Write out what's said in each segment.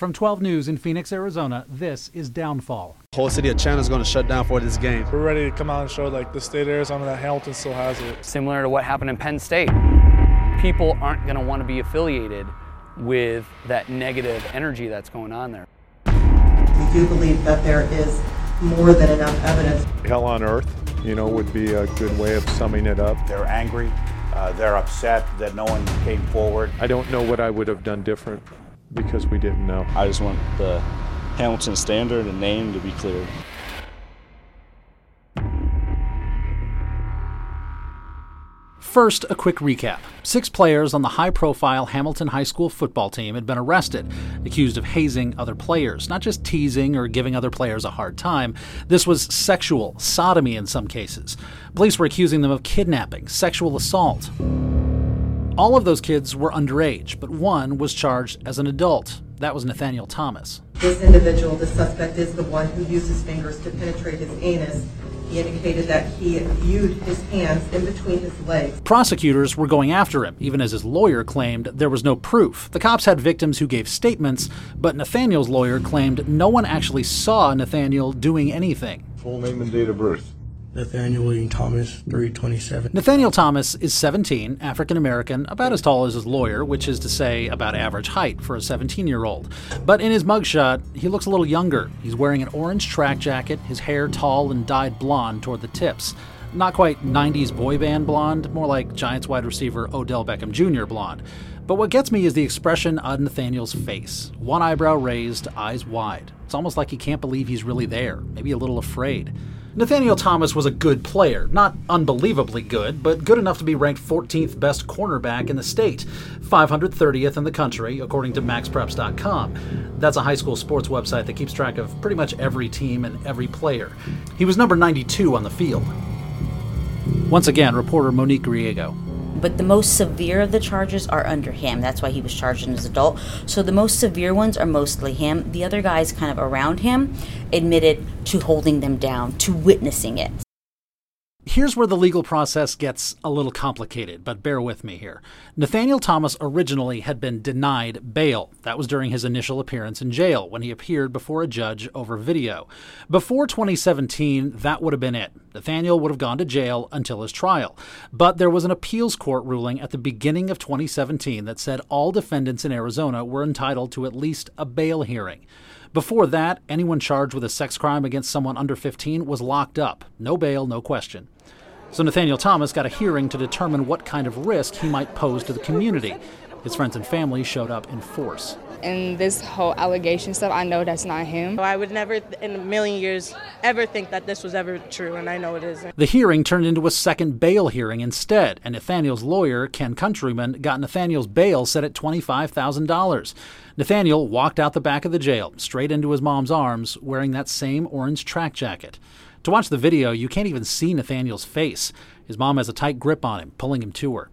From 12 News in Phoenix, Arizona, this is Downfall. The whole city of Chandler is going to shut down for this game. We're ready to come out and show like the state of Arizona that Hamilton still has it. Similar to what happened in Penn State. People aren't going to want to be affiliated with that negative energy that's going on there. We do believe that there is more than enough evidence. Hell on earth, you know, would be a good way of summing it up. They're angry. Uh, they're upset that no one came forward. I don't know what I would have done different because we didn't know. I just want the Hamilton standard and name to be clear. First, a quick recap. Six players on the high profile Hamilton High School football team had been arrested, accused of hazing other players, not just teasing or giving other players a hard time. This was sexual, sodomy in some cases. Police were accusing them of kidnapping, sexual assault. All of those kids were underage, but one was charged as an adult. That was Nathaniel Thomas. This individual, the suspect, is the one who used his fingers to penetrate his anus. He indicated that he viewed his hands in between his legs. Prosecutors were going after him, even as his lawyer claimed there was no proof. The cops had victims who gave statements, but Nathaniel's lawyer claimed no one actually saw Nathaniel doing anything. Full name and date of birth. Nathaniel William Thomas, 327. Nathaniel Thomas is 17, African American, about as tall as his lawyer, which is to say about average height for a 17 year old. But in his mugshot, he looks a little younger. He's wearing an orange track jacket, his hair tall and dyed blonde toward the tips. Not quite 90s boy band blonde, more like Giants wide receiver Odell Beckham Jr. blonde. But what gets me is the expression on Nathaniel's face one eyebrow raised, eyes wide. It's almost like he can't believe he's really there, maybe a little afraid. Nathaniel Thomas was a good player, not unbelievably good, but good enough to be ranked 14th best cornerback in the state, 530th in the country, according to MaxPreps.com. That's a high school sports website that keeps track of pretty much every team and every player. He was number 92 on the field. Once again, reporter Monique Griego. But the most severe of the charges are under him. That's why he was charged as an adult. So the most severe ones are mostly him. The other guys kind of around him admitted to holding them down, to witnessing it. Here's where the legal process gets a little complicated, but bear with me here. Nathaniel Thomas originally had been denied bail. That was during his initial appearance in jail when he appeared before a judge over video. Before 2017, that would have been it. Nathaniel would have gone to jail until his trial. But there was an appeals court ruling at the beginning of 2017 that said all defendants in Arizona were entitled to at least a bail hearing. Before that, anyone charged with a sex crime against someone under 15 was locked up. No bail, no question. So Nathaniel Thomas got a hearing to determine what kind of risk he might pose to the community. His friends and family showed up in force. And this whole allegation stuff, I know that's not him. I would never in a million years ever think that this was ever true, and I know it isn't. The hearing turned into a second bail hearing instead, and Nathaniel's lawyer, Ken Countryman, got Nathaniel's bail set at $25,000. Nathaniel walked out the back of the jail, straight into his mom's arms, wearing that same orange track jacket. To watch the video, you can't even see Nathaniel's face. His mom has a tight grip on him, pulling him to her.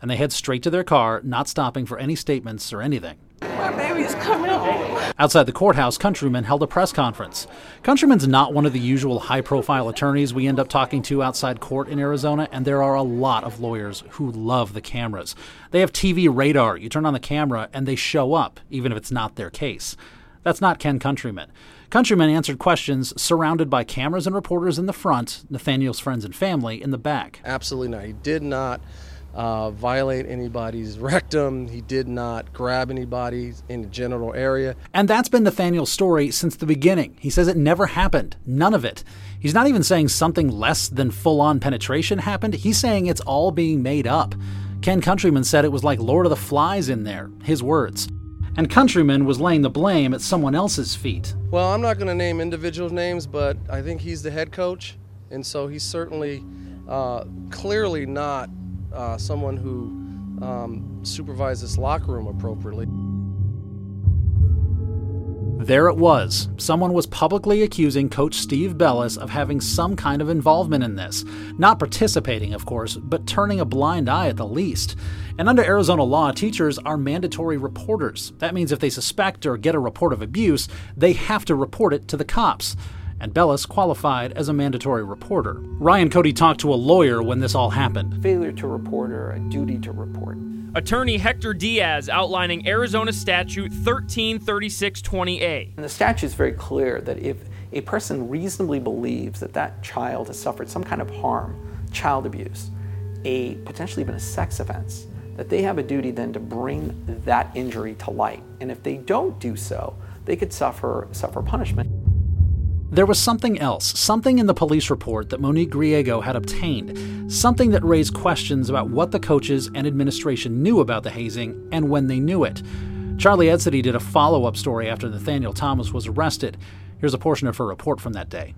And they head straight to their car, not stopping for any statements or anything. My baby's coming home. Outside the courthouse, Countryman held a press conference. Countryman's not one of the usual high profile attorneys we end up talking to outside court in Arizona, and there are a lot of lawyers who love the cameras. They have TV radar. You turn on the camera and they show up, even if it's not their case. That's not Ken Countryman. Countryman answered questions surrounded by cameras and reporters in the front, Nathaniel's friends and family in the back. Absolutely not. He did not uh, violate anybody's rectum. He did not grab anybody in the genital area. And that's been Nathaniel's story since the beginning. He says it never happened. None of it. He's not even saying something less than full on penetration happened. He's saying it's all being made up. Ken Countryman said it was like Lord of the Flies in there, his words and Countryman was laying the blame at someone else's feet. Well, I'm not going to name individual names, but I think he's the head coach, and so he's certainly uh, clearly not uh, someone who um, supervised this locker room appropriately. There it was. Someone was publicly accusing Coach Steve Belles of having some kind of involvement in this. Not participating, of course, but turning a blind eye at the least. And under Arizona law, teachers are mandatory reporters. That means if they suspect or get a report of abuse, they have to report it to the cops. And Belles qualified as a mandatory reporter. Ryan Cody talked to a lawyer when this all happened. Failure to report or a duty to report. Attorney Hector Diaz outlining Arizona Statute 133620A. And the statute is very clear that if a person reasonably believes that that child has suffered some kind of harm, child abuse, a potentially even a sex offense, that they have a duty then to bring that injury to light. And if they don't do so, they could suffer suffer punishment. There was something else, something in the police report that Monique Griego had obtained, something that raised questions about what the coaches and administration knew about the hazing and when they knew it. Charlie Edsity did a follow up story after Nathaniel Thomas was arrested. Here's a portion of her report from that day.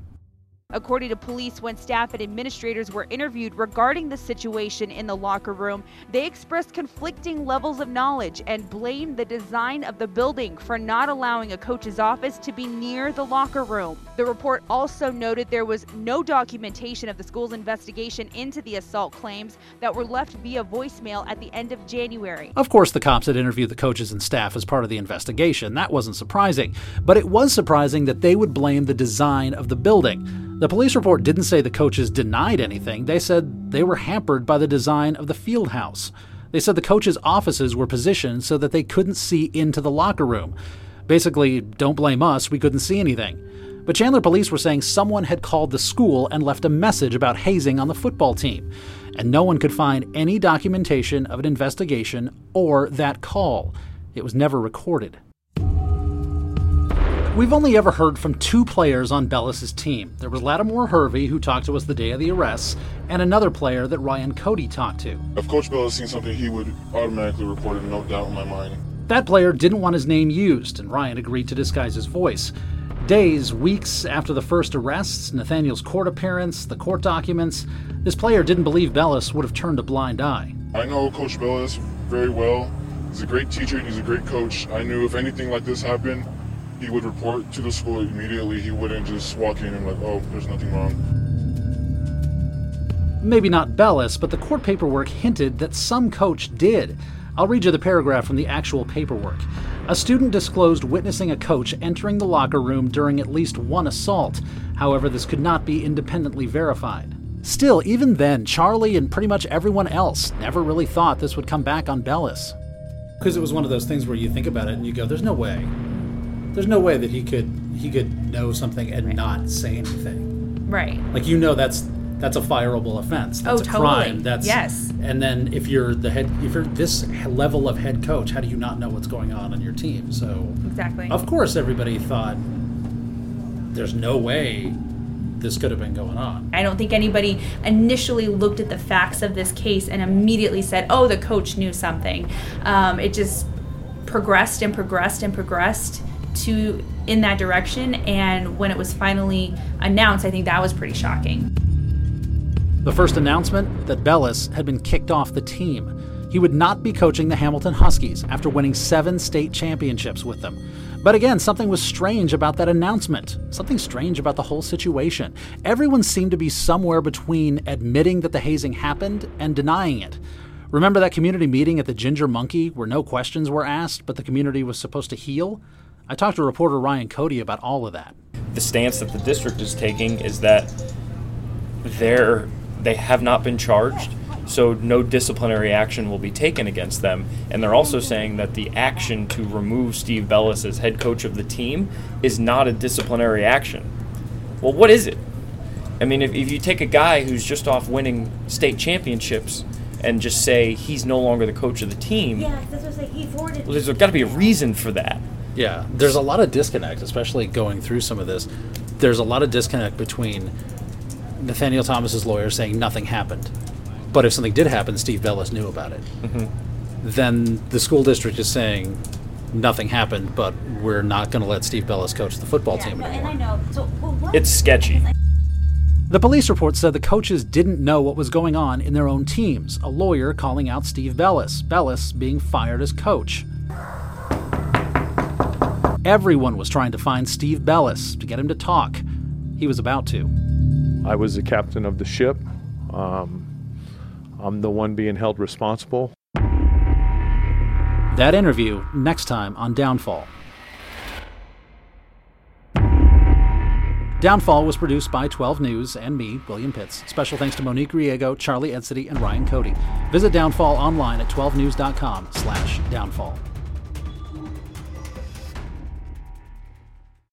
According to police, when staff and administrators were interviewed regarding the situation in the locker room, they expressed conflicting levels of knowledge and blamed the design of the building for not allowing a coach's office to be near the locker room. The report also noted there was no documentation of the school's investigation into the assault claims that were left via voicemail at the end of January. Of course, the cops had interviewed the coaches and staff as part of the investigation. That wasn't surprising. But it was surprising that they would blame the design of the building. The police report didn't say the coaches denied anything, they said they were hampered by the design of the field house. They said the coaches' offices were positioned so that they couldn't see into the locker room. Basically, don't blame us, we couldn't see anything. But Chandler police were saying someone had called the school and left a message about hazing on the football team, and no one could find any documentation of an investigation or that call. It was never recorded. We've only ever heard from two players on Belles's team. There was Lattimore Hervey, who talked to us the day of the arrests, and another player that Ryan Cody talked to. If Coach Belles seen something, he would automatically report it, no doubt in my mind. That player didn't want his name used, and Ryan agreed to disguise his voice. Days, weeks after the first arrests, Nathaniel's court appearance, the court documents, this player didn't believe Belles would have turned a blind eye. I know Coach Belles very well. He's a great teacher and he's a great coach. I knew if anything like this happened, he would report to the school immediately. He wouldn't just walk in and like, oh, there's nothing wrong. Maybe not Belles, but the court paperwork hinted that some coach did. I'll read you the paragraph from the actual paperwork. A student disclosed witnessing a coach entering the locker room during at least one assault. However, this could not be independently verified. Still, even then, Charlie and pretty much everyone else never really thought this would come back on Belles. Because it was one of those things where you think about it and you go, there's no way there's no way that he could he could know something and right. not say anything. Right. Like you know that's that's a fireable offense. That's oh, a totally. crime. That's yes. And then if you're the head, if you're this level of head coach, how do you not know what's going on on your team? So exactly. Of course, everybody thought there's no way this could have been going on. I don't think anybody initially looked at the facts of this case and immediately said, "Oh, the coach knew something." Um, it just progressed and progressed and progressed to in that direction and when it was finally announced i think that was pretty shocking. The first announcement that belles had been kicked off the team. He would not be coaching the hamilton huskies after winning seven state championships with them. But again something was strange about that announcement. Something strange about the whole situation. Everyone seemed to be somewhere between admitting that the hazing happened and denying it. Remember that community meeting at the Ginger Monkey where no questions were asked, but the community was supposed to heal? I talked to reporter Ryan Cody about all of that. The stance that the district is taking is that they're they have not been charged, so no disciplinary action will be taken against them. And they're also saying that the action to remove Steve Belles as head coach of the team is not a disciplinary action. Well, what is it? I mean, if, if you take a guy who's just off winning state championships and just say he's no longer the coach of the team, yeah, that's what I say. He forwarded. Well, there's got to be a reason for that. Yeah, there's a lot of disconnect, especially going through some of this. There's a lot of disconnect between Nathaniel Thomas's lawyer saying nothing happened, but if something did happen, Steve Belles knew about it. Mm-hmm. Then the school district is saying nothing happened, but we're not going to let Steve Belles coach the football yeah, team anymore. And I know. So, well, it's sketchy. The police report said the coaches didn't know what was going on in their own teams. A lawyer calling out Steve Belles, Belles being fired as coach. Everyone was trying to find Steve Belles to get him to talk. He was about to. I was the captain of the ship. Um, I'm the one being held responsible. That interview next time on Downfall. Downfall was produced by 12 News and me, William Pitts. Special thanks to Monique Griego, Charlie Edsity, and Ryan Cody. Visit Downfall online at 12news.com slash downfall.